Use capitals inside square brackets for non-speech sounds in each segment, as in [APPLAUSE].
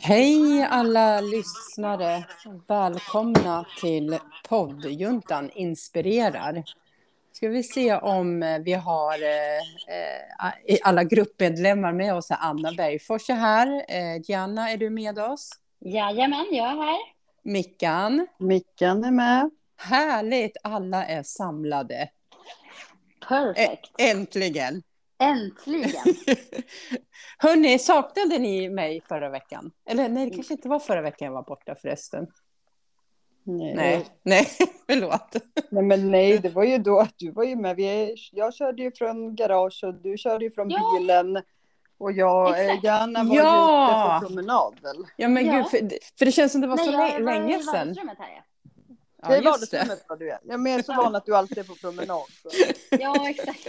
Hej alla lyssnare! Välkomna till poddjuntan Inspirerar. Ska vi se om vi har eh, alla gruppmedlemmar med oss. Anna Bergfors är här. Eh, Gianna, är du med oss? Jajamän, jag är här. Mickan? Mickan är med. Härligt! Alla är samlade. Perfekt. Äntligen! Äntligen! [LAUGHS] Hörni, saknade ni mig förra veckan? Eller nej, det kanske inte var förra veckan jag var borta förresten. Nej. Nej, nej, [LAUGHS] förlåt. nej, men nej, det var ju då att du var ju med. Vi, jag körde ju från garage och du körde ju från Ja. bilen. Och jag, Exakt. Jana var Ja. ju ute på promenad väl? Ja, men Ja. gud, för, för det känns som det var så Nej, jag lä- var länge i sedan. här. Ja, det. vardagsrummet var du är. Jag är så van att du alltid är på promenad. Så. Ja exakt.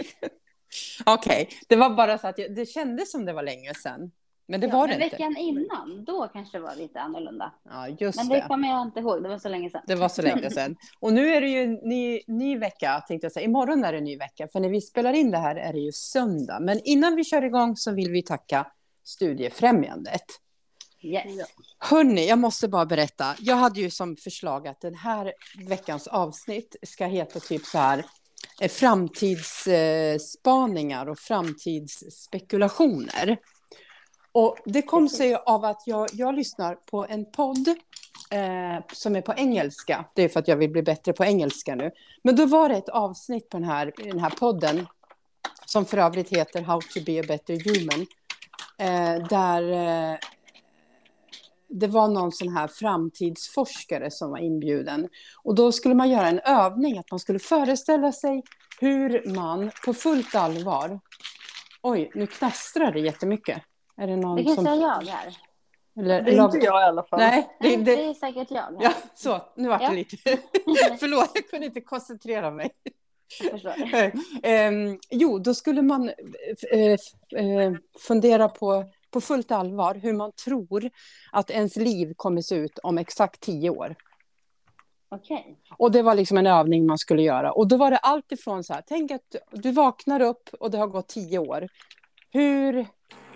Okej, det var bara så att jag, det kändes som det var länge sedan. Men det ja, var men det inte. veckan innan, då kanske det var lite annorlunda. Ja, just Men det det. kommer jag inte ihåg, det var så länge sedan. Det var så länge sedan. Och nu är det ju en ny, ny vecka, tänkte jag säga. Imorgon är det en ny vecka, för när vi spelar in det här är det ju söndag. Men innan vi kör igång så vill vi tacka Studiefrämjandet. Yes. Hörni, jag måste bara berätta. Jag hade ju som förslag att den här veckans avsnitt ska heta typ så här framtidsspaningar och framtidsspekulationer. Och det kom sig av att jag, jag lyssnar på en podd eh, som är på engelska. Det är för att jag vill bli bättre på engelska nu. Men då var det ett avsnitt på den här, den här podden som för övrigt heter How to be a better human. Eh, där eh, det var någon sån här framtidsforskare som var inbjuden. Och då skulle man göra en övning, att man skulle föreställa sig hur man på fullt allvar... Oj, nu knastrar det jättemycket. Är det någon Det kanske som... är jag här. Eller, Det är inte jag i alla fall. Nej, det, Nej, det, det är säkert jag här. Ja, så, nu var det Ja. lite... [LAUGHS] Förlåt, jag kunde inte koncentrera mig. Jag förstår. [LAUGHS] Ehm, jo, då skulle man eh, eh, fundera på, på fullt allvar hur man tror att ens liv kommer se ut om exakt tio år. Okej. Och det var liksom en övning man skulle göra. Och då var det allt ifrån så här, tänk att du vaknar upp och det har gått tio år. Hur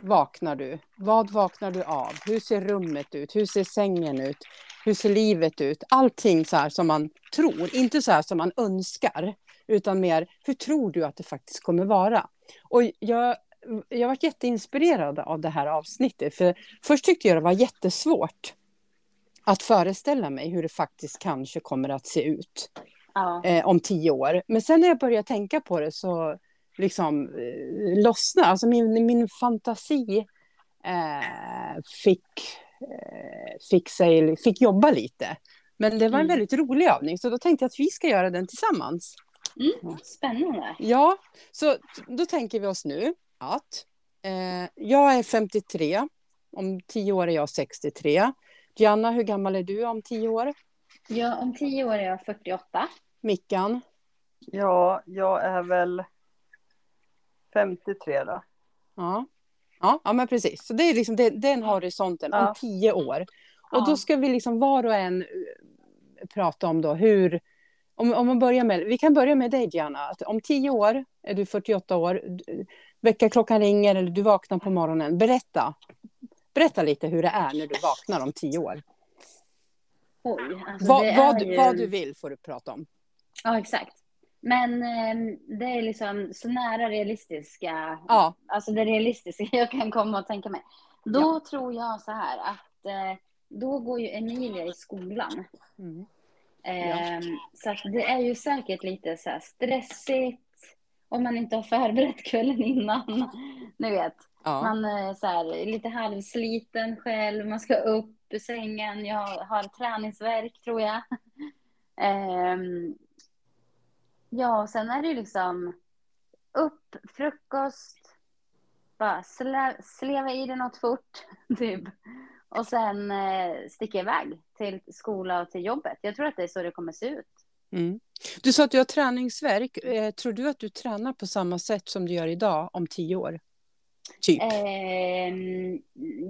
vaknar du? Vad vaknar du av? Hur ser rummet ut? Hur ser sängen ut? Hur ser livet ut? Allting så här som man tror, inte så här som man önskar, utan mer hur tror du att det faktiskt kommer vara? Och jag, jag var jätteinspirerad av det här avsnittet, för först tyckte jag det var jättesvårt att föreställa mig hur det faktiskt kanske kommer att se ut Ja. eh, om tio år. Men sen när jag började tänka på det så liksom eh, lossnade, alltså min, min fantasi eh, fick, eh, fick, sig, fick jobba lite. Men det var en Mm. väldigt rolig övning, så då tänkte jag att vi ska göra den tillsammans. Mm, spännande. Ja, så då tänker vi oss nu att eh, jag är 53, om tio år är jag 63. Gianna, hur gammal är du om tio år? Ja, om tio år är jag 48. Mickan? Ja, jag är väl 53 då. Ja. Ja, ja, men precis. Så det är liksom det, den horisonten om Ja. tio år. Och Ja. då ska vi liksom var och en eh, prata om då hur... Om, om man börjar med, vi kan börja med dig, Gianna. Att om tio år är du 48 år, väckarklockan ringer eller du vaknar på morgonen. Berätta. Berätta lite hur det är när du vaknar om tio år. Oj, alltså är vad, ju... vad du vill får du prata om. Ja, exakt. Men eh, det är liksom så nära realistiska, Ja, alltså det realistiska [LAUGHS] jag kan komma och tänka mig. Då tror jag så här att eh, då går ju Emilia i skolan. mm. Eh, Så att det är ju säkert lite så här stressigt om man inte har förberett kvällen innan. [LAUGHS] Ni vet, ja. man är så här, lite halvsliten själv, man ska upp ur sängen, jag har träningsvärk tror jag. [LAUGHS] Ehm, ja, och sen är det ju liksom upp, frukost, bara slä, sleva i det något fort, [LAUGHS] typ. Och sen eh, sticka iväg till skola och till jobbet. Jag tror att det är så det kommer se ut. Mm. Du sa att du har träningsverk. Eh, tror du att du tränar på samma sätt som du gör idag om tio år? Typ. Ehm,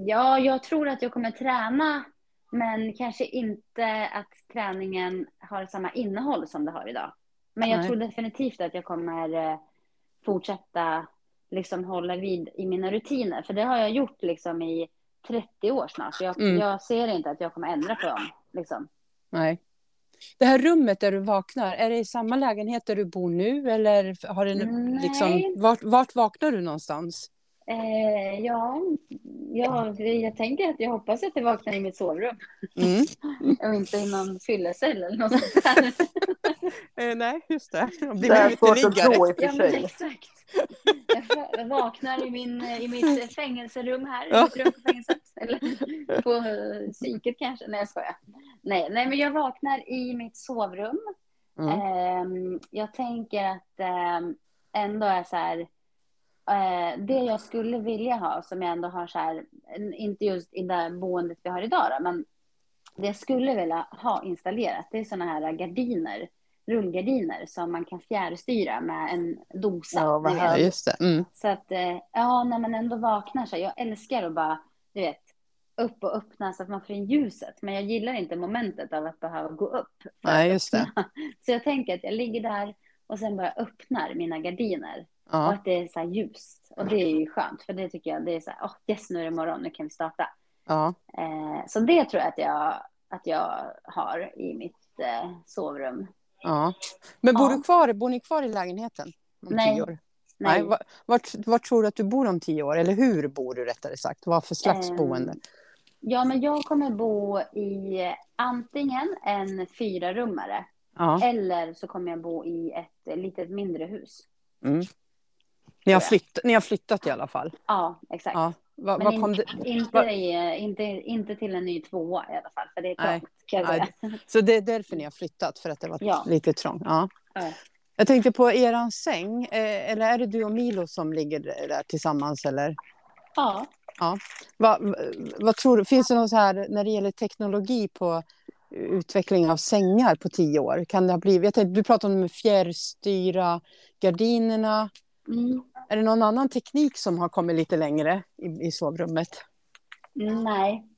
ja, jag tror att jag kommer träna, men kanske inte att träningen har samma innehåll som det har idag. Men jag Nej. tror definitivt att jag kommer eh, fortsätta liksom hålla vid i mina rutiner, för det har jag gjort liksom i 30 år snart. Jag, Mm. jag ser inte att jag kommer ändra på dem. Liksom. Nej. Det här rummet där du vaknar, är det i samma lägenhet där du bor nu eller har det Nej. liksom, vart, vart vaknar du någonstans? Eh, ja, ja, jag tänker att jag hoppas att jag vaknar i mitt sovrum. Mm. [LAUGHS] Och inte i någon fyllecell eller något sånt där. [LAUGHS] Eh, nej, just det. [LAUGHS] Jag Det är svårt att tro i och Ja, för men sig. exakt. Jag vaknar i, min, i mitt fängelserum här, Ja. i mitt rum på fängelset. Eller [LAUGHS] på eh, psyket kanske. Nej, jag skojar. Nej, nej, men jag vaknar i mitt sovrum. Mm. Ehm, jag tänker att ehm, ändå är så här. eh, det jag skulle vilja ha, som jag ändå har så här, inte just i det boendet vi har idag då, men det jag skulle vilja ha installerat, det är såna här gardiner, rullgardiner som man kan fjärrstyra med en dosa. Ja, vad härligt. just det. Mm. Så att, eh, ja, när man ändå vaknar så här, jag älskar att bara, du vet, upp och öppna så att man får in ljuset. Men jag gillar inte momentet av att behöva gå upp. Nej, just det. [LAUGHS] Så jag tänker att jag ligger där och sen bara öppnar mina gardiner. Och Ja, att det är så här ljust. Och det är ju skönt, för det tycker jag, det är så här, åh yes nu är det morgon, nu kan vi starta. ja, Eh, så det tror jag att jag, att jag har i mitt eh, sovrum. ja. Men bor Ja. du kvar, bor ni kvar i lägenheten om Nej. tio år? Nej, Vart, vart, vart tror du att du bor om tio år? Eller hur bor du rättare sagt? Vad för slags Ehm, boende? Ja, men jag kommer bo i antingen en fyrarummare Ja. eller så kommer jag bo i ett litet mindre hus. Mm. Ni, har flytt, ni har flyttat i alla fall? Ja, exakt. Ja. Vad, Men in, det, inte, i, inte, inte till en ny tvåa i alla fall, för det är Nej. trångt Nej. säga. så det är därför ni har flyttat? För att det var Ja. lite trångt? Ja. Ja. Jag tänkte på eran säng. Eh, eller är det du och Milo som ligger där tillsammans? Eller? Ja, Vad, vad tror du? Finns det något så här när det gäller teknologi på utveckling av sängar på tio år? Kan det ha blivit, jag tänkte, du pratade om fjärrstyra gardinerna. mm, Är det någon annan teknik som har kommit lite längre i, i sovrummet? nej.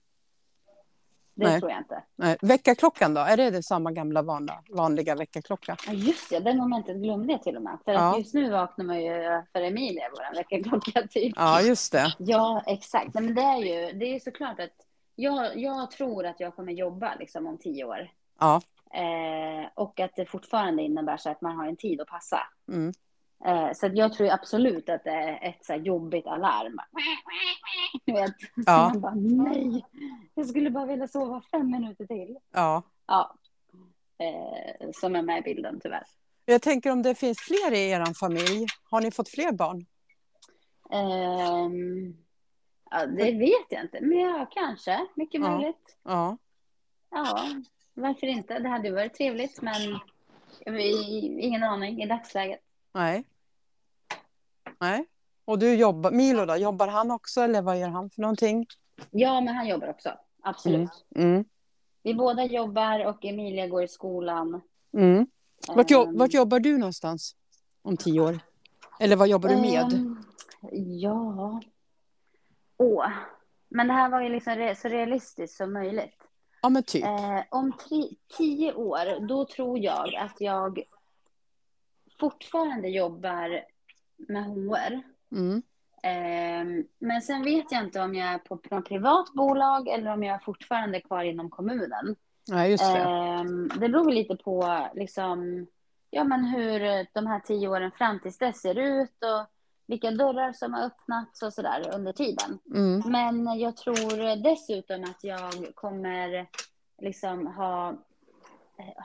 Det Nej. tror jag inte. Nej. Väckarklockan då? Är det, det samma gamla vanliga, vanliga väckarklocka? Ja, just det, det momentet glömde jag till och med. För Ja. att just nu vaknar man ju för Emilia, vår väckarklocka, typ. Ja, just det. Ja, exakt. Men det är ju det är såklart att jag, jag tror att jag kommer jobba liksom om tio år. Ja. Eh, och att det fortfarande innebär så att man har en tid att passa. Mm. Eh, så jag tror absolut att det är ett så jobbigt alarm. [LAUGHS] Vet, Ja. [LAUGHS] man bara nej, jag skulle bara vilja sova fem minuter till. ja. Ja, eh, som är med i bilden tyvärr. Jag tänker om det finns fler i er familj. Har ni fått fler barn? Ehm, ja, det vet jag inte, men ja, kanske, mycket Ja. möjligt. Ja. Ja, varför inte? Det hade varit trevligt, men vi, ingen aning i dagsläget. Nej. Nej. Och du jobbar, Milo då, jobbar han också eller vad gör han för någonting? Ja, men han jobbar också. Absolut. Mm. Vi båda jobbar och Emilia går i skolan. Mm. Vart, jobb, Ehm, vart jobbar du någonstans om tio år? Eller vad jobbar du med? ehm, ja. Åh. Men det här var ju liksom re- så realistiskt som möjligt. Ja, men typ. Eh, om tio år, då tror jag att jag fortfarande jobbar med HR. Mm. Ehm, men sen vet jag inte om jag är på något privat bolag eller om jag är fortfarande kvar inom kommunen. Nej, just det. Ehm, det beror lite på liksom, ja, men hur de här tio åren fram tills dess ser ut och vilka dörrar som har öppnats och sådär under tiden. Mm. Men jag tror dessutom att jag kommer liksom ha,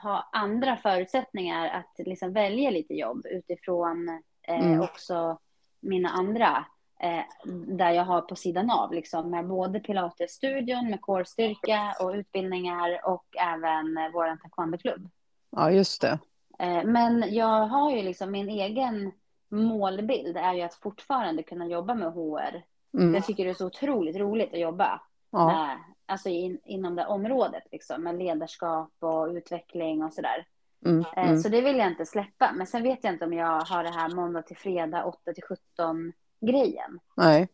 ha andra förutsättningar att liksom välja lite jobb utifrån eh, Mm. också mina andra eh, där jag har på sidan av liksom med både pilatesstudion med kårstyrka och utbildningar och även eh, vår taekwondoklubb. Ja, just det. Eh, men jag har ju liksom min egen målbild är ju att fortfarande kunna jobba med HR Mm. jag tycker det är så otroligt roligt att jobba Ja. med, alltså in, inom det området, liksom, med ledarskap och utveckling och sådär. Mm. Eh, Mm. Så det vill jag inte släppa. Men sen vet jag inte om jag har det här måndag till fredag 8 till 17 grejen. Nej.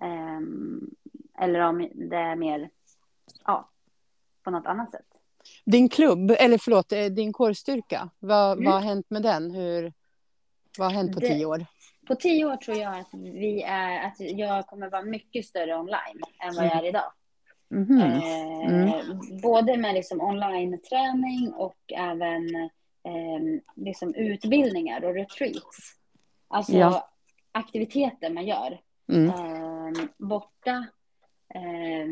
Ehm, eller om det är mer, ja, på något annat sätt. Din klubb, eller förlåt, eh, din kårstyrka. Vad, Mm. vad har hänt med den? Hur, vad har hänt på Det- tio år? på tio år tror jag att, vi är, att jag kommer vara mycket större online än vad jag är idag. Mhm. Eh, Både med liksom online-träning och även eh, liksom utbildningar och retreats. Alltså Ja. aktiviteter man gör. Mm. Eh, borta. Eh,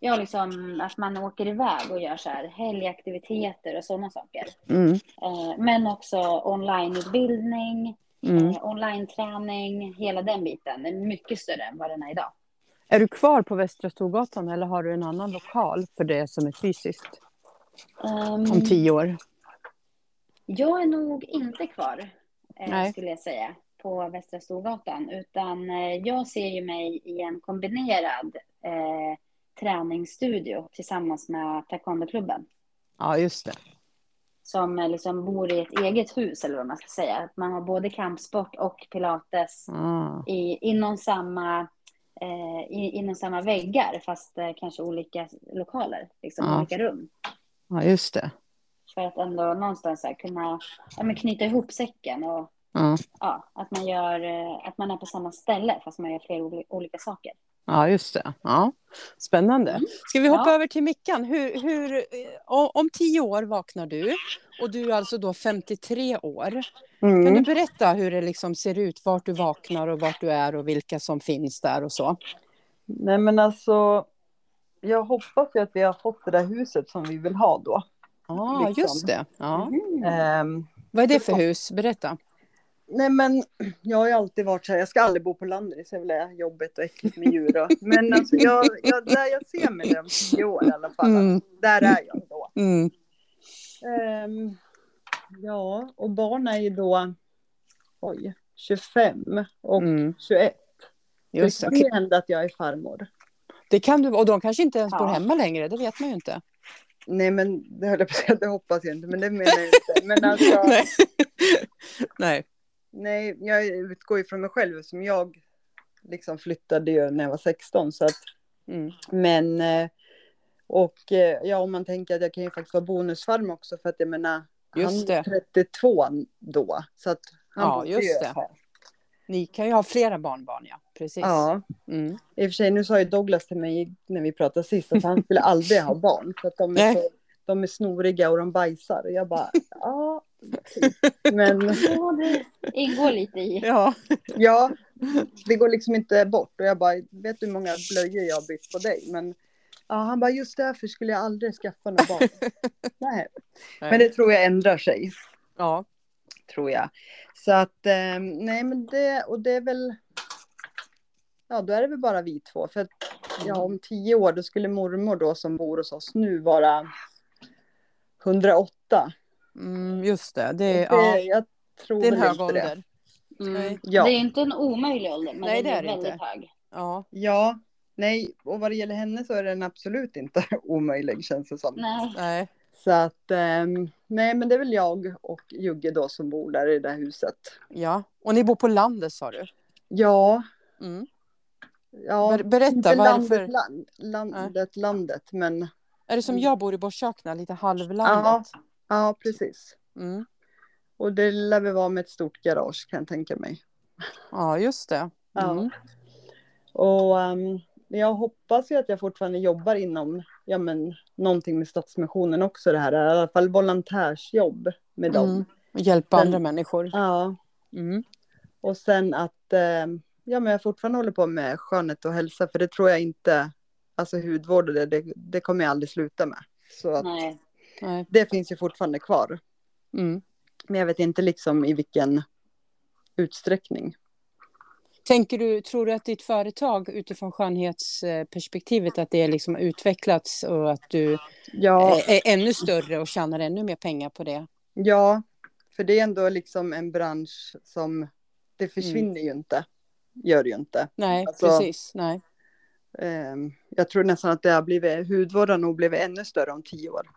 ja, liksom att man åker iväg och gör så här helgaktiviteter och sådana saker. Mm. Eh, men också onlineutbildning, Mm. eh, online-träning, hela den biten är mycket större än vad den är idag. Är du kvar på Västra Storgatan eller har du en annan lokal för det som är fysiskt Ehm, om tio år? Jag är nog inte kvar, eh, skulle jag säga, på Västra Storgatan. Utan eh, jag ser ju mig i en kombinerad eh, träningsstudio tillsammans med taekwondoklubben. Ja, just det. Som eh, liksom bor i ett eget hus, eller vad man ska säga. Man har både kampsport och pilates Ah. i, inom, samma, eh, inom samma väggar, fast eh, kanske olika lokaler, liksom Ja. olika rum. Ja, just det. För att ändå någonstans här kunna ja, knyta ihop säcken och Ja, att, man gör, eh, att man är på samma ställe fast man gör flera oli- olika saker. Ja just det. Ja. Spännande. Ska vi hoppa Ja. över till Mickan? Hur, hur, eh, om tio år vaknar du och du är alltså då 53 år. Kan Mm. du berätta hur det liksom ser ut, vart du vaknar och vart du är och vilka som finns där och så? Nej men alltså, jag hoppas ju att vi har fått det där huset som vi vill ha då. Ja, Liksom. just det. Ja. Ehm, Vad är det för hus? Berätta. Nej men jag har ju alltid varit så här, jag ska aldrig bo på landet, det är jävla jobbigt och äckligt med djur. Och, [LAUGHS] men alltså jag, jag, där jag ser mig om tio år i alla fall, Mm. där är jag då. Mm. Ehm, ja, och barn är ju då, oj, 25 och Mm. 21. Just det kan ju hända att jag är farmor. Det kan du, och de kanske inte ens bor Ja. hemma längre, det vet man ju inte. Nej men det höll jag på att säga, det hoppas jag inte, men det menar jag inte. [LAUGHS] Men alltså, Nej. [LAUGHS] Nej. Nej, jag utgår ju från mig själv som jag liksom flyttade ju när jag var 16 så att, Mm. men eh, och eh, ja om man tänker att jag kan ju faktiskt vara bonusfarm också för att jag menar Just han är det. 32 då så att han Ja, just ju det. ha. Ni kan ju ha flera barnbarn, ja. Precis. Ja, Mm. i och för sig nu sa ju Douglas till mig när vi pratade sist att han skulle aldrig ha barn för att de är, så, de är snoriga och de bajsar och jag bara [LAUGHS] ja, men [LAUGHS] Ja, det ingår lite i. Ja. Ja, det går liksom inte bort. Och jag bara, vet du hur många blöjor jag har bytt på dig? Men ja, han bara, just därför skulle jag aldrig skaffa något barn. [LAUGHS] Nej. Men det tror jag ändrar sig, Ja. tror jag. Så att, eh, nej men det, och det är väl, ja då är det väl bara vi två. För att, ja om tio år då skulle mormor då som bor hos oss nu vara 108. Mm, just det. Det, Det, är- ja, Jag tror det är en hög inte ålder. det. Nej. Ja. Det är inte en omöjlig ålder, men Nej, den det är, är väldigt inte. hög. Ja. Ja, nej, och vad det gäller henne så är den absolut inte [LAUGHS] omöjlig känns det som. Nej. Nej. Så att, ehm, nej men det är väl jag och Jugge då som bor där i det där huset. Ja. Och ni bor på landet sa du? Ja, Mm. ja. Ber- berätta, inte varför? landet, land, landet, landet, men Är det som Mm. jag bor i Borsakna, lite halvlandet? ja, precis. Mm. Och det lär väl vara med ett stort garage kan jag tänka mig. Ja, just det. Ja. Mm. Och ehm, jag hoppas ju att jag fortfarande jobbar inom, ja men någonting med Stadsmissionen också det här, i alla fall volontärsjobb med dem. Mm. Hjälpa Men- andra människor. Ja, Mm. Och sen att eh, ja, men jag fortfarande håller på med skönhet och hälsa, för det tror jag inte, alltså hudvård och det, det, det kommer jag aldrig sluta med. Så att Nej. Nej. det finns ju fortfarande kvar. Mm. Men jag vet inte liksom i vilken utsträckning. Tänker du, tror du att ditt företag utifrån skönhetsperspektivet att det liksom utvecklats och att du Ja, är, ännu större och tjänar ännu mer pengar på det? ja, för det är ändå liksom en bransch som, det försvinner ju inte. Gör det ju inte. Nej, Alltså- precis. Nej. Eh, jag tror nästan att det har blivit, hudvård har nog blivit ännu större om tio år.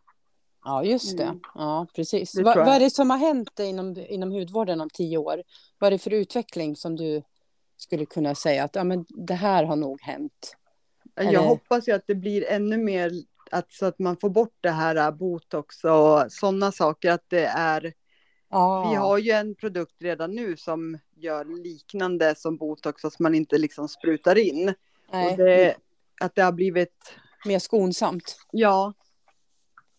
Ja, just det. Mm. Ja, precis. Det Va, vad är det som har hänt inom, inom hudvården om tio år? Vad är det för utveckling som du skulle kunna säga att ja, men det här har nog hänt? Jag Eller- hoppas ju att det blir ännu mer att, så att man får bort det här äh, botox och sådana saker. Att det är Ja. Vi har ju en produkt redan nu som gör liknande som botox fast man inte liksom sprutar in. Nej, Och det, att det har blivit, mer skonsamt. ja,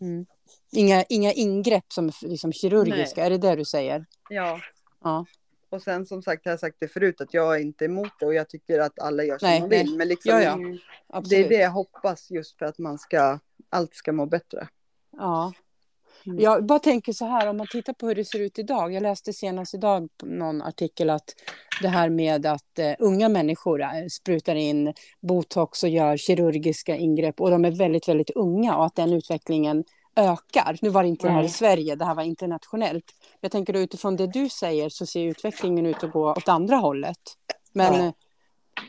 Mm. Inga, inga ingrepp som är liksom kirurgiska, är det det du säger? ja. Ja. Och sen som sagt, jag har sagt det förut, att jag är inte emot det och jag tycker att alla gör som Nej, de nej. vill. Men liksom, Ja, ja. Mm. det är det jag hoppas just för att man ska, allt ska må bättre. Ja. Mm. Jag bara tänker så här, om man tittar på hur det ser ut idag. Jag läste senast idag någon artikel att det här med att eh, unga människor eh, sprutar in botox och gör kirurgiska ingrepp och de är väldigt, väldigt unga och att den utvecklingen ökar. Nu var det inte det här i. Sverige, det här var internationellt. Jag tänker då utifrån det du säger så ser utvecklingen ut att gå åt andra hållet. Men, Ja.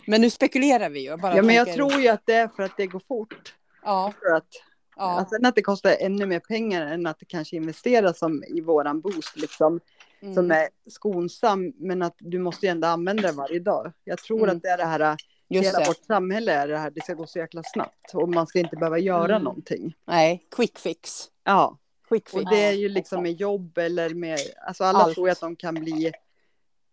men nu spekulerar vi ju. Bara Ja, men jag tror ju att det är för att det går fort. Ja, För att, ja, alltså, att det kostar ännu mer pengar än att det kanske investeras som i våran boost, liksom, mm, som är skonsam, men att du måste ju ändå använda det varje dag. Jag tror Mm. att det är det här, just hela det. vårt samhälle är det här, det ska gå så jäkla snabbt och man ska inte behöva göra Mm. någonting. Nej, quick fix. Ja, Quick och fix. det är ju liksom med jobb eller med, alltså alla Allt. tror att de kan bli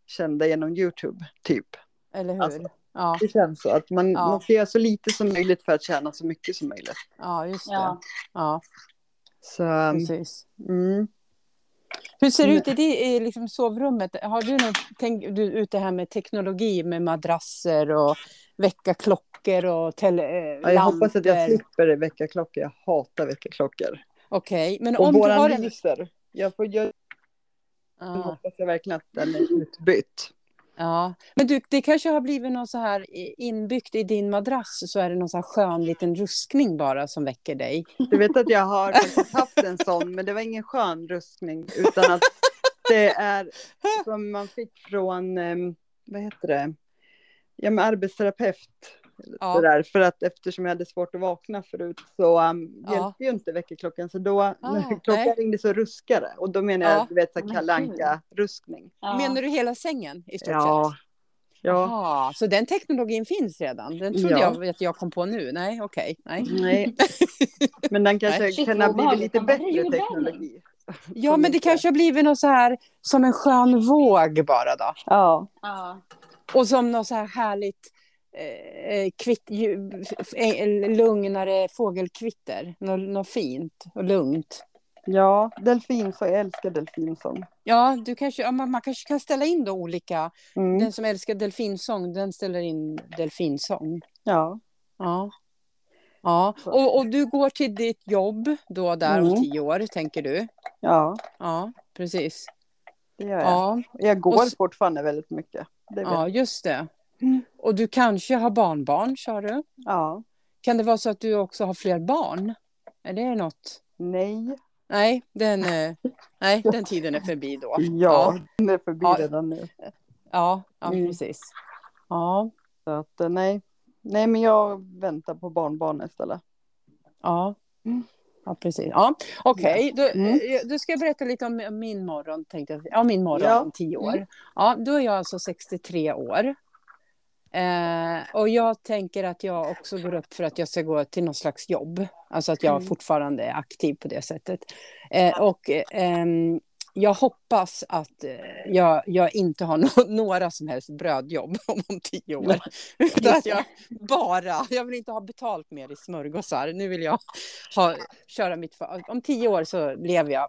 kända genom YouTube, typ. Eller hur? Alltså, ja, Det känns så att man, Ja. man ska göra så lite som möjligt för att tjäna så mycket som möjligt. ja, just det. Ja. Ja, Så, precis. mm. Hur ser det Mm. ut i, det, i liksom sovrummet? Har du något, tänk du ut det här med teknologi med madrasser och väckarklockor och tele, eh, Ja, jag hoppas att jag slipper väckarklockor. Jag hatar väckarklockor. Okej, men Och om du har en... lyser. Jag, får, jag Ja, hoppas jag verkligen att den är utbytt. ja. Men du, det kanske har blivit någon så här inbyggt i din madrass så är det någon så här skön liten ruskning bara som väcker dig. Du vet att jag har haft en sån, men det var ingen skön rustning, utan att det är som man fick från, em, vad heter det, ja men arbetsterapeut. Ja. Så där, för att eftersom jag hade svårt att vakna förut så um, Ja. hjälpte ju inte väckarklockan. Så då [LAUGHS] när klockan nej. ringde så ruskade och då menar Ja. jag, du vet, så gud. Anka-ruskning. Ja. Menar du hela sängen i stort Ja. sett? Ja. Jaha, så den teknologin finns redan? Den trodde Ja. jag att jag kom på nu. Nej, okej. Nej. Nej. [LAUGHS] Men den kanske Nej. Kan ha blivit lite bättre "Herregud, teknologi. Ja, men det kanske har blivit något så här som en skön våg bara då. Ja. Ja. Och som något så här härligt eh, kvitt, ju, eh, lugnare fågelkvitter. Något, något fint och lugnt. Ja, delfinsång. Jag älskar delfinsång. Ja, du kanske, ja, man, man kanske kan ställa in då olika. Mm. Den som älskar delfinsång, den ställer in delfinsång. Ja. Ja. Ja, och, och du går till ditt jobb då där om Mm. tio år, tänker du? ja, Ja, precis. Det gör jag. Ja, Jag går Och fortfarande väldigt mycket. Ja just det. Mm. Och du kanske har barnbarn, sa du? Ja. Kan det vara så att du också har fler barn? Är det något? Nej. Nej, den, eh, nej, den tiden är förbi då. [LAUGHS] Ja, den är förbi Ja. redan nu. Ja, ja Mm. precis. Ja, Så att eh, nej. Nej, men jag väntar på barnbarn istället. ja. Mm. Ja, precis. Ja, Okej, då, Mm. eh, då ska berätta lite om min morgon. Tänkte jag. Ja, min morgon Ja. om tio år. Mm. Ja, då är jag alltså 63 år. Eh, och jag tänker att jag också går upp för att jag ska gå till något slags jobb. Alltså att jag Mm. fortfarande är aktiv på det sättet. Eh, och eh, ehm, jag hoppas att eh, jag, jag inte har [LAUGHS] no några som helst brödjobb om, om tio år. [LAUGHS] Utan att jag [LAUGHS] bara, jag vill inte ha betalt mer i smörgåsar. Nu vill jag ha, köra mitt, för- om tio år så lever jag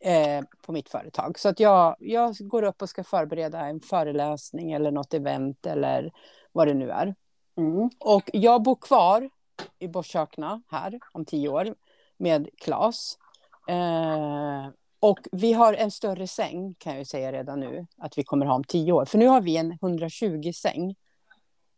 eh, på mitt företag. Så att jag, jag går upp och ska förbereda en föreläsning eller något event eller vad det nu är. Mm. Och jag bor kvar i Borskökna här om tio år med Klas. Eh, och vi har en större säng kan jag ju säga redan nu att vi kommer ha om tio år. För nu har vi en 120 säng.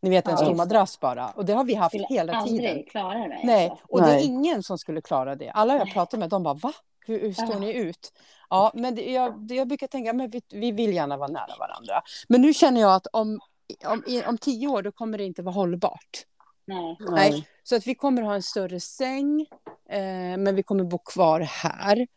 Ni vet en Ja, stor madrass bara. Och det har vi haft hela aldrig tiden. klara det. Nej, alltså. och det är Nej. ingen som skulle klara det. Alla jag pratar med, de bara va? Hur, hur står Ja. ni ut? Ja, men det, jag, det, jag brukar tänka, men vi, vi vill gärna vara nära varandra. Men nu känner jag att om, om, om tio år, då kommer det inte vara hållbart. Nej. Nej. Så att vi kommer ha en större säng, eh, men vi kommer bo kvar här.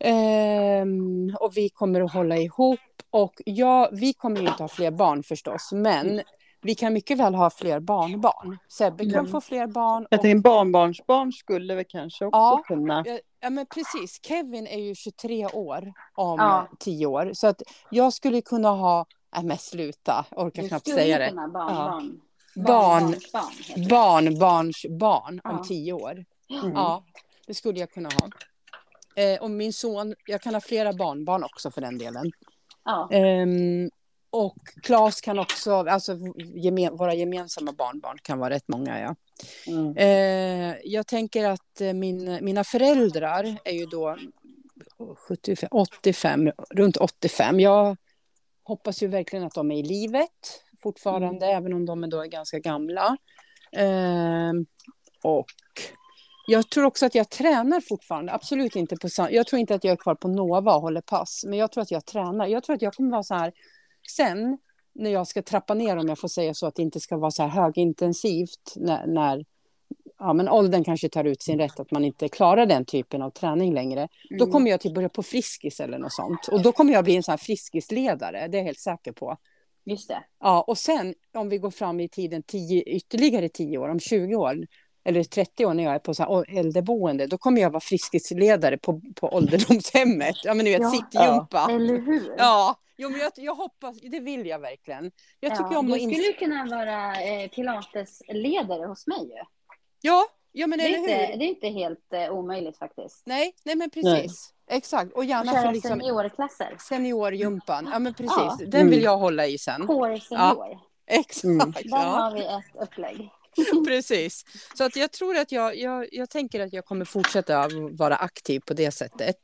Ehm, och vi kommer att hålla ihop. Och ja, vi kommer inte ha fler barn förstås, men vi kan mycket väl ha fler barnbarn. Sebbe kan Mm. få fler barn. Jag och- tänker barnbarnsbarn skulle väl kanske också Ja. kunna. Ja, men precis. Kevin är ju 23 år om Ja. 10 år. Så att jag skulle kunna ha... Nej, men sluta. Jag orkar Du knappt säga det. kunna barnbarn. Barn, heter det. barnbarns barn om Ja. 10 år. Mm. Ja, det skulle jag kunna ha. Eh, och min son, jag kan ha flera barnbarn också för den delen. Ja. Ehm, och Claes kan också, alltså gemen, våra gemensamma barnbarn kan vara rätt många ja. Mm. Eh, jag tänker att eh, min, mina föräldrar är ju då 75, 85, runt 85. Jag hoppas ju verkligen att de är i livet fortfarande, även om de är då ganska gamla. Eh, och jag tror också att jag tränar fortfarande. Absolut inte på Jag tror inte att jag är kvar på Nova och håller pass, men jag tror att jag tränar. Jag tror att jag kommer vara så här sen när jag ska trappa ner, om jag får säga så, att det inte ska vara så här högintensivt när, när ja, men åldern kanske tar ut sin rätt, att man inte klarar den typen av träning längre. Då Mm. kommer jag till börja på Friskis eller något sånt. Och då kommer jag bli en sån här Friskisledare, det är jag helt säker på. Just det. Ja, och sen om vi går fram i tiden tio, ytterligare 10 år, om 20 år, eller 30 år när jag är på så här äldreboende, då kommer jag vara Friskisledare på, på ålderdomshemmet. Ja, men ni vet, Ja. sittgympa. Ja. Eller hur? jo, men jag, jag hoppas, det vill jag verkligen. Jag tycker Ja, om du att... skulle ju kunna vara eh, pilatesledare hos mig ju. Ja, ja, men Det är, eller inte, hur? det är inte helt eh, omöjligt faktiskt. Nej, nej, men precis. Exakt, och gärna Köra för liksom seniorklasser. seniorgympan. Ja, men precis. Ja. Den Mm. vill jag hålla i sen. Core senior. Exakt. Mm. Där Ja. har vi ett upplägg. [LAUGHS] Precis. Så att jag tror att jag, jag, jag tänker att jag kommer fortsätta vara aktiv på det sättet.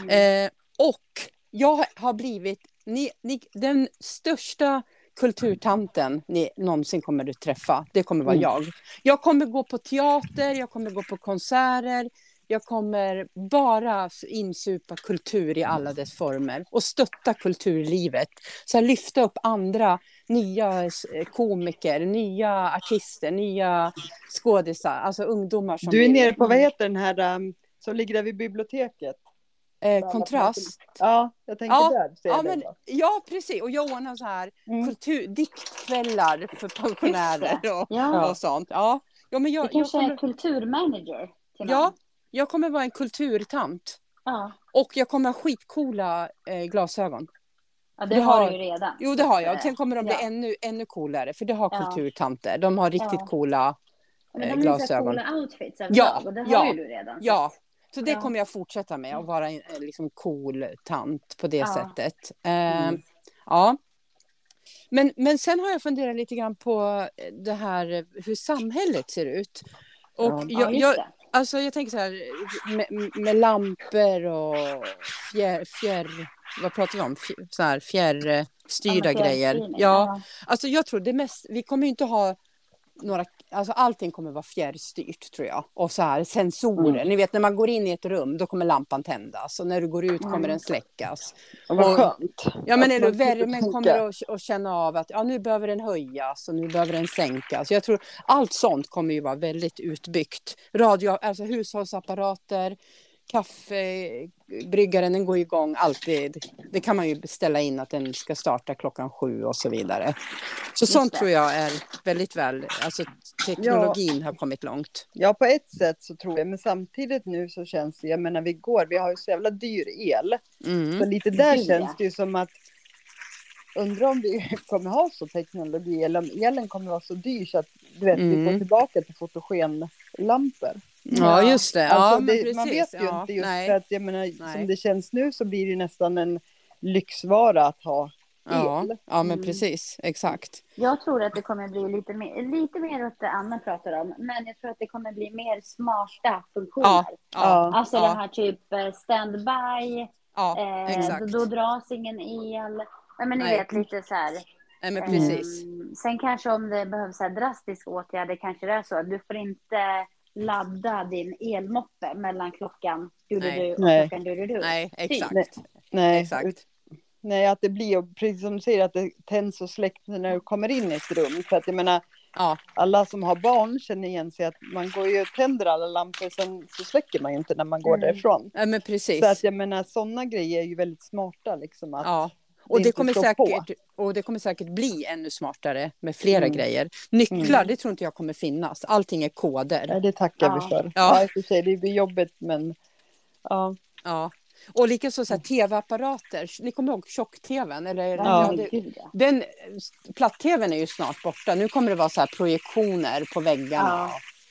Mm. Eh, och jag har blivit ni, ni, den största kulturtanten ni någonsin kommer att träffa. Det kommer vara Mm. jag. Jag kommer gå på teater, jag kommer gå på konserter. Jag kommer bara insupa kultur i alla dess former och stötta kulturlivet. Så här, lyfta upp andra nya eh, komiker, nya artister, nya skådisar, alltså ungdomar som Du är nere på, vad heter den här um, som ligger där vid biblioteket? eh, kontrast. Ja, jag tänker Ja, där. Ja, jag men, ja, precis. Och jag ordnar så här Mm. kultur, diktkvällar för pensionärer och, Ja. och sånt. Ja, ja men Du jag, jag, kanske kommer, är kulturmanager till någon. ja, jag kommer vara en kulturtant. ja. Och jag kommer ha skitcoola eh, glasögon. Ja, det, Det har har- du ju redan. Jo, det har jag. Och sen kommer de bli ja. ännu, ännu coolare, för det har kulturtanter. De har riktigt Ja. coola... Men eh, de har ju så här glasögon. coola outfits överlag Ja, och det har ja, ju du redan. Ja, så det kommer jag fortsätta med, att vara en en liksom cool tant på det sättet. Eh, Ja. Men, men sen har jag funderat lite grann på det här eh, hur samhället ser ut. Och Ja. Ja, jag, jag. Alltså jag tänker så här med, med lampor och fjärr, fjärr, vad pratar vi om? Fjär, så här, fjärrstyrda Ja, grejer. Ja, alltså jag tror det mest, vi kommer ju inte ha några, alltså allting kommer vara fjärrstyrt tror jag. Och så här sensorer, Mm. ni vet när man går in i ett rum då kommer lampan tändas och när du går ut kommer Mm. den släckas. Vad och- skönt. Ja men eller värmen kommer att, att känna av att ja, nu behöver den höjas och nu behöver den sänkas. Jag tror allt sånt kommer ju vara väldigt utbyggt. Radio, alltså hushållsapparater, kaffebryggaren den går igång alltid. Det kan man ju ställa in att den ska starta klockan sju och så vidare. Så sånt det. tror jag är väldigt väl, alltså teknologin har kommit långt. Ja, på ett sätt så tror jag, men samtidigt nu så känns det, jag menar vi går, vi har ju så jävla dyr el. Så Mm. lite där Dyr, känns ja. det ju som att, undrar om vi [LAUGHS] kommer ha så teknologi, eller om elen kommer vara så dyr så att du vet, vi Mm. går tillbaka till fotogenlampor. Ja, just det. Ja, Alltså, men det, precis. man vet ju ja, inte just nej. för att jag menar, Nej. som det känns nu så blir det nästan en lyxvara att ha Ja, el. ja, men Mm. precis. Exakt. Jag tror att det kommer bli lite mer, lite mer åt det Anna pratar om, men jag tror att det kommer bli mer smarta funktioner. Ja, ja, Alltså ja, den här typ eh, standby, ja eh, exakt. då, då dras ingen el. Nej, men ni Nej. vet lite så här. Nej, men precis. Ehm, sen kanske om det behövs så här drastiska åtgärder kanske det är så att du får inte ladda din elmoppe mellan klockan du, du, du och Nej. klockan du, du, du. Nej, exakt. Nej. Nej, Exakt. nej, att det blir, precis som du säger, att det tänds och släcks när du kommer in i ett rum. För att jag menar, Ja, alla som har barn känner igen sig att man går ju och tänder alla lampor, sen så släcker man ju inte när man går Mm. därifrån. ja, men precis. Så att jag menar, sådana grejer är ju väldigt smarta liksom. Att, Ja. Och det, kommer säkert, och det kommer säkert bli ännu smartare med flera Mm. grejer. Nycklar, Mm. det tror inte jag kommer finnas. Allting är koder. Ja, det tackar Ja. vi för. Ja. Ja, sig, det blir jobbigt men Ja. Ja. Och likaså så tv-apparater. Ni kommer ihåg tjock-tvn? Eller, Ja, ja, ja. den, platt-tvn är ju snart borta. Nu kommer det vara så här projektioner på väggarna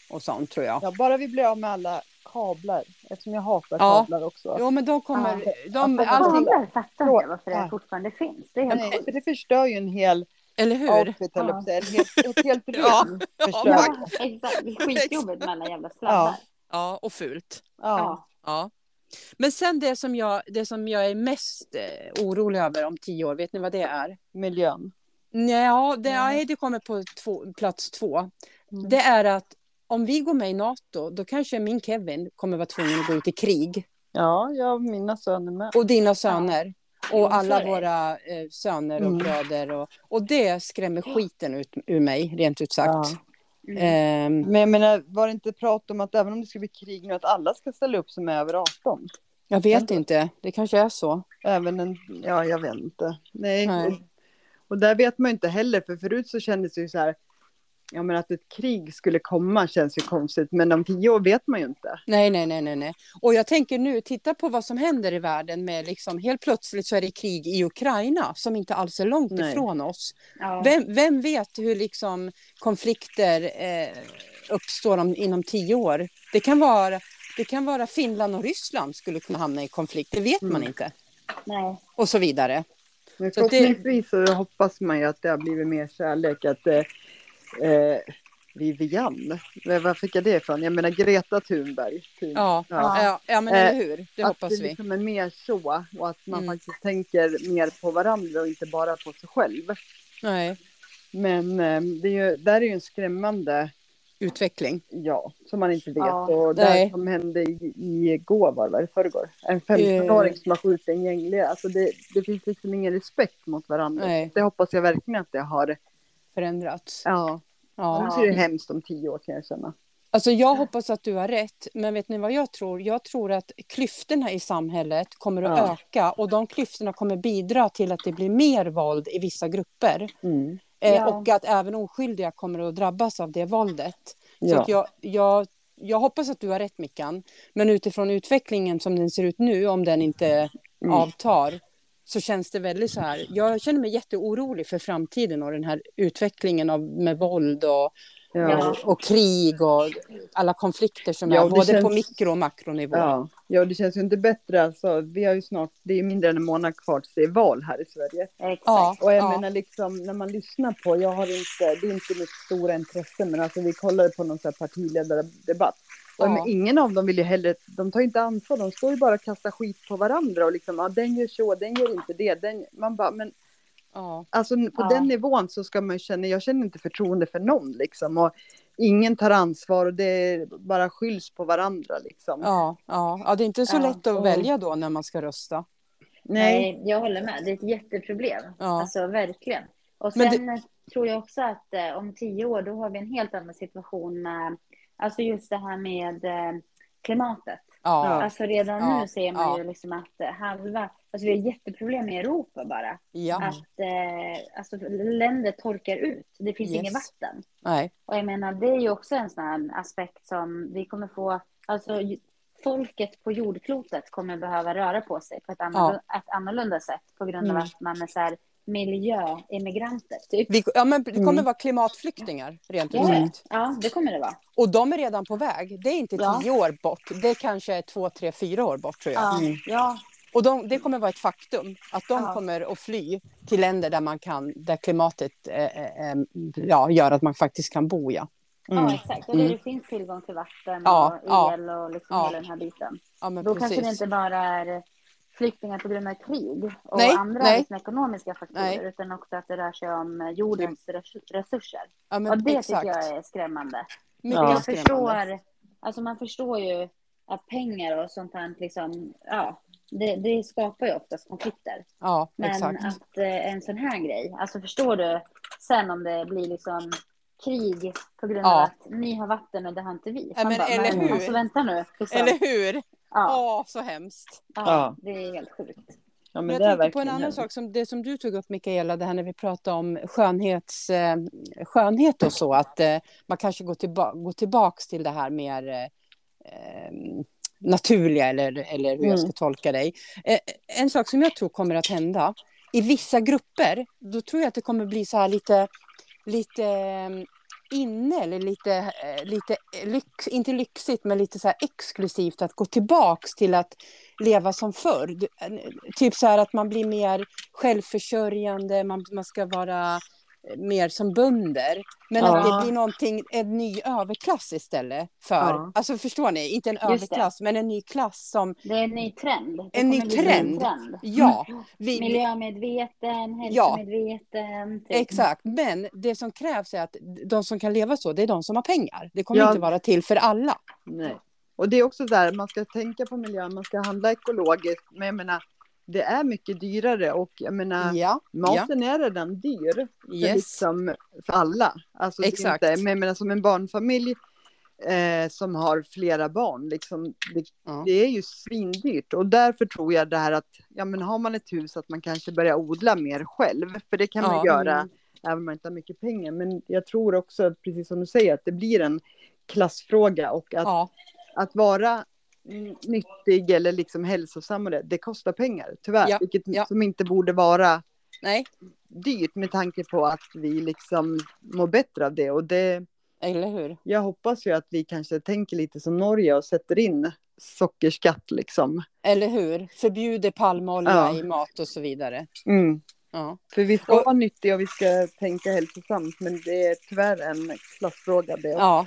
och, och sånt tror jag. ja, bara vi blir av med alla kablar. Eftersom jag hatar Ja. kablar också. Jo, men de kommer... De, Ja, allting, Kablar fattar jag varför Ja. det fortfarande finns. Det är helt Nej, för det förstör ju en hel eller hur? outfit, att säga. Ett helt, ett helt rum Ja. förstör Ja. Ja, exakt. Det är skitjobbigt med alla jävla sladdar. Ja, och fult. Ja. Ja. Ja. Men sen det som jag, det som jag är mest eh, orolig över om tio år, vet ni vad det är? miljön. Ja, det, Nej. nej, det kommer på två, plats två. Mm. Det är att om vi går med i NATO, då kanske min Kevin kommer vara tvungen att gå ut i krig. Ja, jag och mina söner med. Och dina söner. Och alla våra eh, söner och Mm. bröder. Och, och det skrämmer skiten ut ur mig, rent ut sagt. Ja. Mm. Ehm, Men jag menar, var det inte prat om att även om det skulle bli krig nu, att alla ska ställa upp som är över 18? jag vet inte, det kanske är så. Även en, ja jag vet inte. Nej. Nej. Och, och där vet man ju inte heller, för förut så kändes det ju så här, ja men att ett krig skulle komma känns ju konstigt, men om tio år vet man ju inte. Nej, nej, nej, nej, nej. Och jag tänker nu, titta på vad som händer i världen med liksom, helt plötsligt så är det krig i Ukraina som inte alls är långt Nej. ifrån oss. Ja. Vem, vem vet hur liksom konflikter eh, uppstår om, inom tio år? Det kan, vara, det kan vara Finland och Ryssland skulle kunna hamna i konflikt, det vet man Mm. inte. Nej. Och så vidare. Men Så det- förhoppningsvis så hoppas man ju att det har blivit mer kärlek, att eh, eh, Vivian, Eh, var fick jag det ifrån? Jag menar Greta Thunberg. Thun. Ja, Ja. ja. ja, men Eh, eller hur? Det att hoppas det vi. liksom är mer så och att man Mm. faktiskt tänker mer på varandra och inte bara på sig själv. Nej, Men eh, det är ju, där är ju en skrämmande, utveckling. ja, som man inte vet. Ja. och Nej. det som hände i, igår var det förrgår. En 15-åring som har skjutit en gängligare. Alltså det, det finns liksom ingen respekt mot varandra. Nej. Det hoppas jag verkligen att det har. Förändrats. Ja, Ja. annars är det hemskt om tio år kan jag känna. Alltså jag hoppas att du har rätt, men vet ni vad jag tror? Jag tror att klyftorna i samhället kommer att Ja. öka och de klyftorna kommer bidra till att det blir mer våld i vissa grupper. Mm. Eh, Ja. Och att även oskyldiga kommer att drabbas av det våldet. Så Ja. att jag, jag, jag hoppas att du har rätt Mickan, men utifrån utvecklingen som den ser ut nu, om den inte Mm. avtar, så känns det väldigt så här. Jag känner mig jätteorolig för framtiden och den här utvecklingen av, med våld och, Ja. och, och krig och alla konflikter som Ja, är både känns- på mikro och makronivå. Ja. ja, det känns ju inte bättre. Alltså, vi har ju snart, det är mindre än en månad kvar tills det är val här i Sverige. Exakt. Ja, Och jag ja. menar liksom när man lyssnar på, jag har inte, det är inte mitt stora intresse, men alltså vi kollade på någon sån här partiledardebatt. Och Ja. men ingen av dem vill ju heller, de tar inte ansvar, de står ju bara och kastar skit på varandra och liksom, ja den gör så, den gör inte det, den, man bara, men Ja. alltså på Ja. den nivån så ska man ju känna, jag känner inte förtroende för någon liksom och ingen tar ansvar och det bara skylls på varandra liksom. Ja, ja. ja, det är inte så Ja. lätt att Och- välja då när man ska rösta. Nej, Nej, jag håller med. Det är ett jätteproblem. Ja. Alltså verkligen. Och sen tror jag också att eh, om tio år då har vi en helt annan situation med, alltså just det här med eh, klimatet. Ja. Alltså redan Ja, nu ser man ja. ju liksom att halva, alltså vi har jätteproblem i Europa bara. ja. Att eh, alltså, länder torkar ut. Det finns Yes. inget vatten. Nej. Och jag menar, det är ju också en sån här aspekt som vi kommer få, alltså folket på jordklotet kommer behöva röra på sig på ett annorlunda, ett annorlunda sätt på grund av Mm. att man är så här miljöimmigranter, typ. Vi, ja, men det kommer Mm. vara klimatflyktingar, rent ut Ja, sagt. ja, det kommer det vara. Och de är redan på väg. Det är inte Ja. tio år bort. Det kanske är två, tre, fyra år bort tror jag. Ja, Mm. ja, Och de, det kommer vara ett faktum. Att de Ja. kommer att fly till länder där man kan, där klimatet eh, eh, ja, gör att man faktiskt kan bo. Ja, Mm. ja exakt. Och där Mm. det finns tillgång till vatten Ja, och ja. el och liksom Ja. hela den här biten. ja men Då precis. kanske det inte bara är flyktingar på grund av krig och Nej, andra nej. liksom ekonomiska faktorer, Nej. utan också att det rör sig om jordens res- resurser. ja, men Och det exakt. tycker jag är skrämmande. Mycket Ja. Jag skrämmande. förstår, alltså man förstår ju att pengar och sånt här liksom, ja, det, det skapar ju oftast konflikter. Ja, Men exakt. att eh, en sån här grej, alltså förstår du sen om det blir liksom krig på grund Ja. av att ni har vatten och det har inte vi. Ja, men eller hur? Alltså vänta nu. Liksom. Eller hur? Åh, Ja, så hemskt. ja, Ja. det är helt sjukt. Ja, men jag tänkte på en annan sak, som det som du tog upp Mikaela, det här när vi pratade om skönhets, eh, skönhet och så, att eh, man kanske går, tillba går tillbaks till det här mer, eh, eh, naturliga eller, eller hur jag ska Mm. tolka dig. Eh, en sak som jag tror kommer att hända i vissa grupper, då tror jag att det kommer bli så här lite, lite eh, inne eller lite, eh, lite lyx, inte lyxigt men lite så här exklusivt att gå tillbaks till att leva som förr. Eh, typ så här att man blir mer självförsörjande, man, man ska vara eh, mer som bönder. Men att Ja. det blir någonting, en ny överklass istället för, Ja. alltså förstår ni, inte en överklass men en ny klass som, Det är en ny trend. Det En ny bli trend. ja, vi, Miljömedveten, Ja. hälsomedveten. typ. Exakt, men det som krävs är att de som kan leva så, det är de som har pengar. Det kommer Ja. inte vara till för alla. Nej. Och det är också där, man ska tänka på miljön, man ska handla ekologiskt. Men jag menar, det är mycket dyrare och jag menar, Ja, ja, maten är redan dyr. För, yes. liksom, för alla. Alltså, Exakt. Inte, men jag menar som en barnfamilj eh, som har flera barn, liksom, det, Ja. det är ju svindyrt. Och därför tror jag det här att, ja men har man ett hus att man kanske börjar odla mer själv. För det kan man Ja. göra Mm. även om man inte har mycket pengar. Men jag tror också, precis som du säger, att det blir en klassfråga och att ja, att vara nyttig eller liksom hälsosammare, det kostar pengar tyvärr. Ja, Vilket ja. som inte borde vara nej, dyrt med tanke på att vi liksom mår bättre av det. Och det, eller hur? jag hoppas ju att vi kanske tänker lite som Norge och sätter in sockerskatt liksom. Eller hur? Förbjuder palmolja Ja. i mat och så vidare. Mm. Ja. För vi ska Och- vara nyttiga och vi ska tänka hälsosamt, men det är tyvärr en klassfråga det. ja.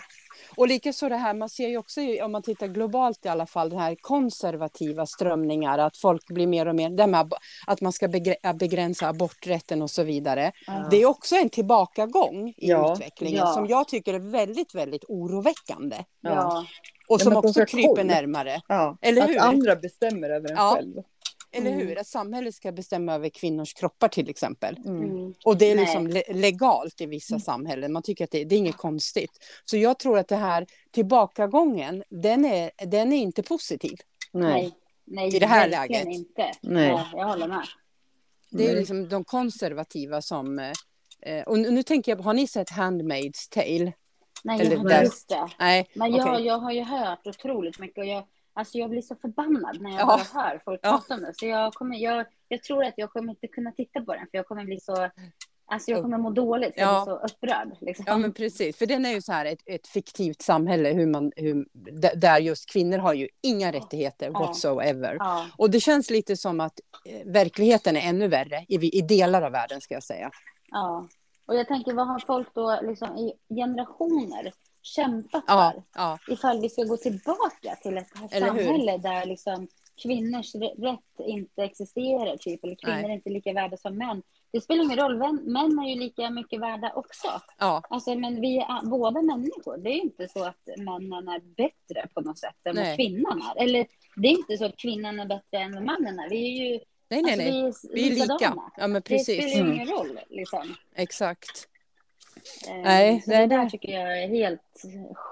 Och likaså det här, man ser ju också om man tittar globalt i alla fall, den här konservativa strömningar, att folk blir mer och mer, det med att man ska begränsa aborträtten och så vidare. Ja. Det är också en tillbakagång i Ja. utvecklingen Ja. som jag tycker är väldigt, väldigt oroväckande. Ja. Och som också kryper närmare. Ja, Eller att hur? andra bestämmer över en själv. Eller Mm. hur? Att samhället ska bestämma över kvinnors kroppar till exempel. Mm. Mm. Och det är liksom le- legalt i vissa samhällen. Man tycker att det, det är inget konstigt. Så jag tror att det här tillbakagången, den är, den är inte positiv. Nej. Nej. I det här läget. inte. Nej. Ja, jag håller med. Det är Nej. liksom de konservativa som... eh, Och nu, tänker jag, har ni sett Handmaid's Tale? Nej, Eller jag har inte. Nej, Men jag, jag har ju hört otroligt mycket och jag, alltså jag blir så förbannad när jag Ja. bara hör folk prata om det. Så jag, kommer, jag, jag tror att jag kommer inte kunna titta på den för jag kommer bli så, alltså jag kommer må dåligt för Ja. jag blir så upprörd. Liksom. Ja, men precis. För den är ju så här ett, ett fiktivt samhälle hur man, hur, där- där just kvinnor har ju inga rättigheter Ja. whatsoever. ja. Och det känns lite som att eh, verkligheten är ännu värre i, i delar av världen ska jag säga. ja. Och jag tänker, vad har folk då liksom i generationer kämpat Ja, för? ja, Ifall vi ska gå tillbaka till ett samhälle där liksom kvinnors rä- rätt inte existerar, typ, eller kvinnor Nej. är inte lika värda som män. Det spelar ingen roll, män, är ju lika mycket värda också. ja, Alltså, men vi är båda människor. Det är ju inte så att männen är bättre på något sätt än Nej. vad kvinnan är. Eller det är inte så att kvinnan är bättre än vad mannen är. Vi är ju nej, nej, alltså, nej. vi är, Vi är lika. Ja, men Det precis. spelar ju Mm. ingen roll. Liksom. Exakt. Eh, Nej, så det där tycker jag är helt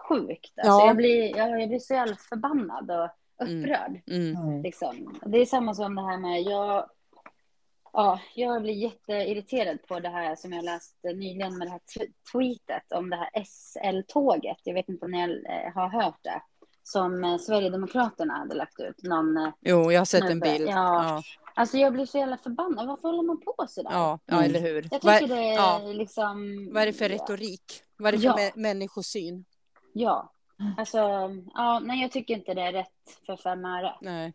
sjukt. Alltså, Ja. jag, blir, jag, jag blir så jävla förbannad och upprörd. Mm. Liksom. Det är samma som det här med, jag, ja, jag blir jätteirriterad på det här som jag läste nyligen med det här tweetet om det här SL-tåget. Jag vet inte om ni eh, har hört det. Som eh, Sverigedemokraterna hade lagt ut. Någon, eh, Jo, jag har sett en bild. ja. Ja, alltså jag blir så jävla förbannad. Varför håller man på sådär? ja, ja Mm. eller hur. Jag tycker det är ja. liksom... vad är det för retorik? Vad är det för Ja. mä- människosyn? Ja. Alltså, ja, nej jag tycker inte det är rätt för fem öre. Nej.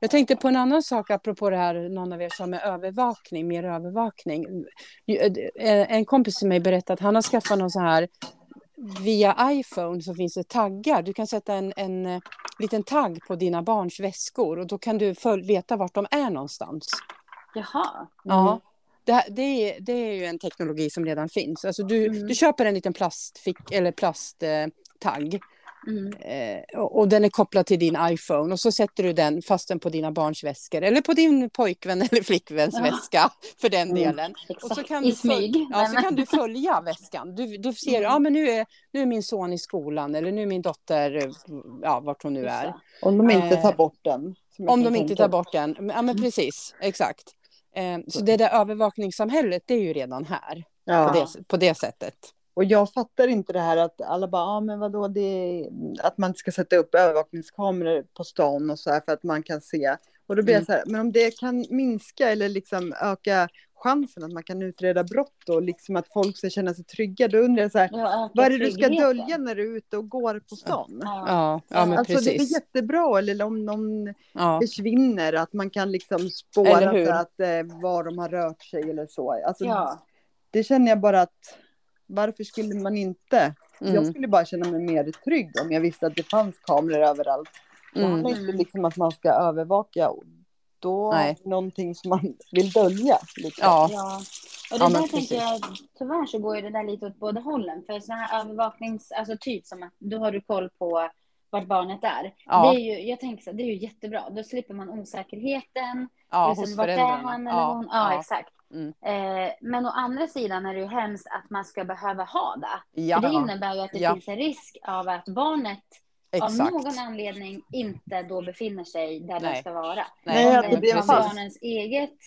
Jag tänkte på en annan sak apropå det här någon av er sa med övervakning, mer övervakning. En kompis till mig berättade att han har skaffat någon så här via iPhone så finns det taggar. Du kan sätta en, en eh, liten tagg på dina barns väskor och då kan du veta vart de är någonstans. Jaha. Ja. Det, det, är, det är ju en teknologi som redan finns. Alltså du, Mm. du köper en liten plastfick eller plasttagg eh, Mm. Eh, och och den är kopplad till din iPhone och så sätter du den fast den på dina barns väskor eller på din pojkvän eller flickväns Ja. väska för den Mm. delen. Exakt, Och så kan, i du smyg. ja, så kan du följa väskan. Du, du ser, Mm. ja men nu är, nu är min son i skolan eller nu är min dotter, eh, ja vart hon nu är. Om de inte Eh, tar bort den. Om de inte tar bort den. Ja men precis, exakt. Eh, så det där övervakningssamhället det är ju redan här Ja. på, det, på det sättet. Och jag fattar inte det här att alla bara, ja ah, men vadå, det är, att man ska sätta upp övervakningskameror på stan och så här för att man kan se. Och då blir jag Mm. så här, men om det kan minska eller liksom öka chansen att man kan utreda brott och liksom att folk ska känna sig trygga, då undrar jag så här, Ja, vad är det du ska dölja när du är ute och går på stan? Ja. Ja, ja men Alltså det precis. är jättebra, eller om någon Ja. försvinner, att man kan liksom spåra att, eh, var de har rört sig eller så. Alltså, ja. Det känner jag bara att, varför skulle man inte? Jag Mm. skulle bara känna mig mer trygg om jag visste att det fanns kameror överallt. Det Mm. handlar inte liksom att man ska övervaka. Då Nej. är det någonting som man vill dölja. Liksom. Ja. Ja, och det Ja, där tänker jag, tyvärr så går ju det där lite åt båda hållen. För sådana här övervaknings, alltså typ som att då har du koll på vart barnet är. Ja. Det är ju, jag tänker så det är ju jättebra. Då slipper man osäkerheten. Ja, liksom, hos vart är föräldrarna. han eller Ja, hon? Ja, ja. exakt. Mm. Eh, men å andra sidan är det ju hemskt att man ska behöva ha det. Ja, För det innebär ju att det Ja. finns en risk av att barnet av exakt. någon anledning inte då befinner sig där Nej. den ska vara. Nej, om det det är barnens eget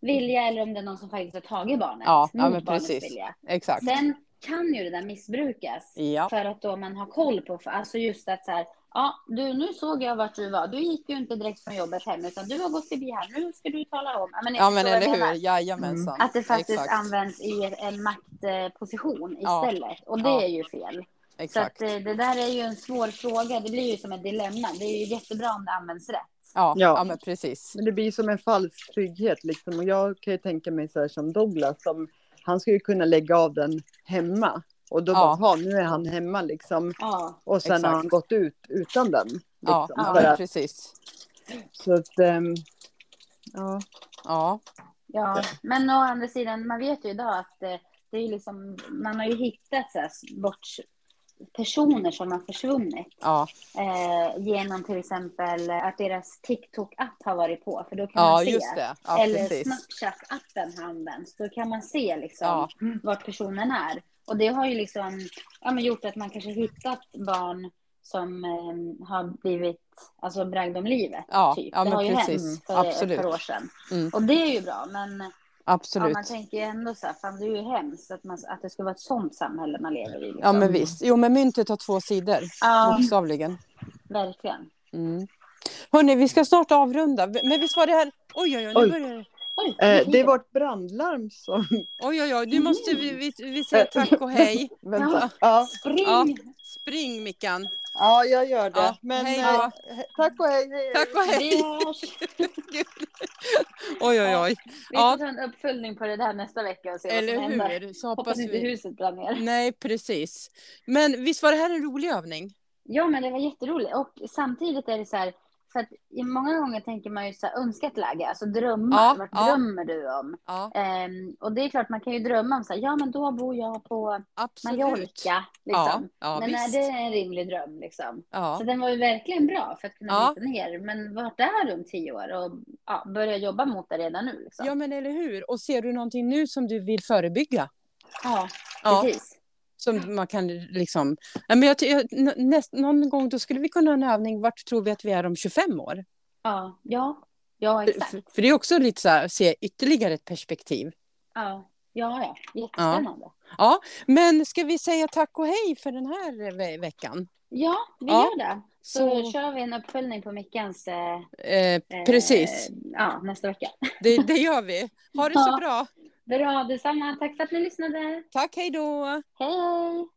vilja eller om det är någon som faktiskt har tagit barnet Ja, ja, mot men barnets precis. vilja. Exakt. Sen kan ju det där missbrukas Ja. för att då man har koll på, alltså just att så här, ja, du, nu såg jag vart du var. Du gick ju inte direkt från jobbet hem, utan du har gått förbi här. Nu ska du tala om. Ja, men, Ja, men eller hur. Jajamensan. Att det faktiskt Exakt. används i en maktposition Ja. istället. Och det Ja. är ju fel. Så Exakt. att, eh, det där är ju en svår fråga. Det blir ju som ett dilemma. Det är ju jättebra om det används rätt. Ja, Ja. ja, men precis. Men det blir som en falsk trygghet liksom. Och jag kan ju tänka mig så här som Douglas, som, han skulle ju kunna lägga av den hemma. Och då Ja. bara, "Ha, nu är han hemma liksom. Ja, Och sen har Exakt. han gått ut utan den. Liksom, Ja, ja, att, precis. så att, ehm, ja. Ja, ja. Men å andra sidan, man vet ju idag att eh, det är liksom, man har ju hittat så här, bort personer som har försvunnit ja, eh, genom till exempel att deras TikTok-app har varit på. För då kan ja man se. just det. Ja, Eller. Snapchat-appen har använts. Då kan man se liksom Ja. vart personen är. Och det har ju liksom ja, men gjort att man kanske hittat barn som eh, har blivit alltså, bragd om livet. Ja, typ. ja, det men har ju precis. hänt för Absolut. ett par år sedan. Mm. Och det är ju bra, men ja, Absolut. man tänker ju ändå så här, fan det är ju hemskt att, man, att det ska vara ett sånt samhälle man lever i. Liksom. Ja, men visst. Jo, men myntet har två sidor. Ja, Bokstavligen. verkligen. Mm. Hörni, vi ska snart avrunda. Men visst var det här... Oj, oj, oj, nu Oj. börjar det. Oj, Eh, det är vårt brandlarm som... Oj, oj, oj. Nu måste vi, vi, vi säga tack och hej. [LAUGHS] Vänta. Ja. Spring! Ja. Spring, Mickan. ja, jag gör det. Ja, Men hej eh, då. he- tack och hej. hej. Tack och hej. [LAUGHS] Oj, oj, oj. Vi Ja. får ta en uppföljning på det där nästa vecka och se vad Eller som händer. hur? Så Hoppas hoppas inte vi. huset brann ner. Nej, precis. Men visst var det här en rolig övning? Ja, men det var jätteroligt. Och samtidigt är det så här, för att i många gånger tänker man ju så här, önskat läge, alltså drömmar. Ja, Vart ja. drömmer du om? Ja, Ehm, och det är klart, man kan ju drömma om så här, ja men då bor jag på absolut. Mallorca. Liksom. men är visst. det en rimlig dröm liksom? Så den var ju verkligen bra för att kunna Ja. ner. Men vart är du om tio år? Och ja, börja jobba mot det redan nu. Liksom. ja, men eller hur? Och ser du någonting nu som du vill förebygga? Ja, precis. Som man kan liksom... Ja, men jag, jag, näst, någon gång då skulle vi kunna ha en övning, vart tror vi att vi är om 25 år? Ja, ja, ja För, exakt. för, för det är också lite så här, se ytterligare ett perspektiv. Ja, ja, ja. jättespännande. Ja, men ska vi säga tack och hej för den här ve- veckan? Ja, vi Ja, gör det. Så, Så, kör vi en uppföljning på Mickans eh, eh, precis, eh, ja, nästa vecka. det, det gör vi. Ha det så Ja. bra. Bra, detsamma. Tack för att ni lyssnade. Tack, hej då. Hej!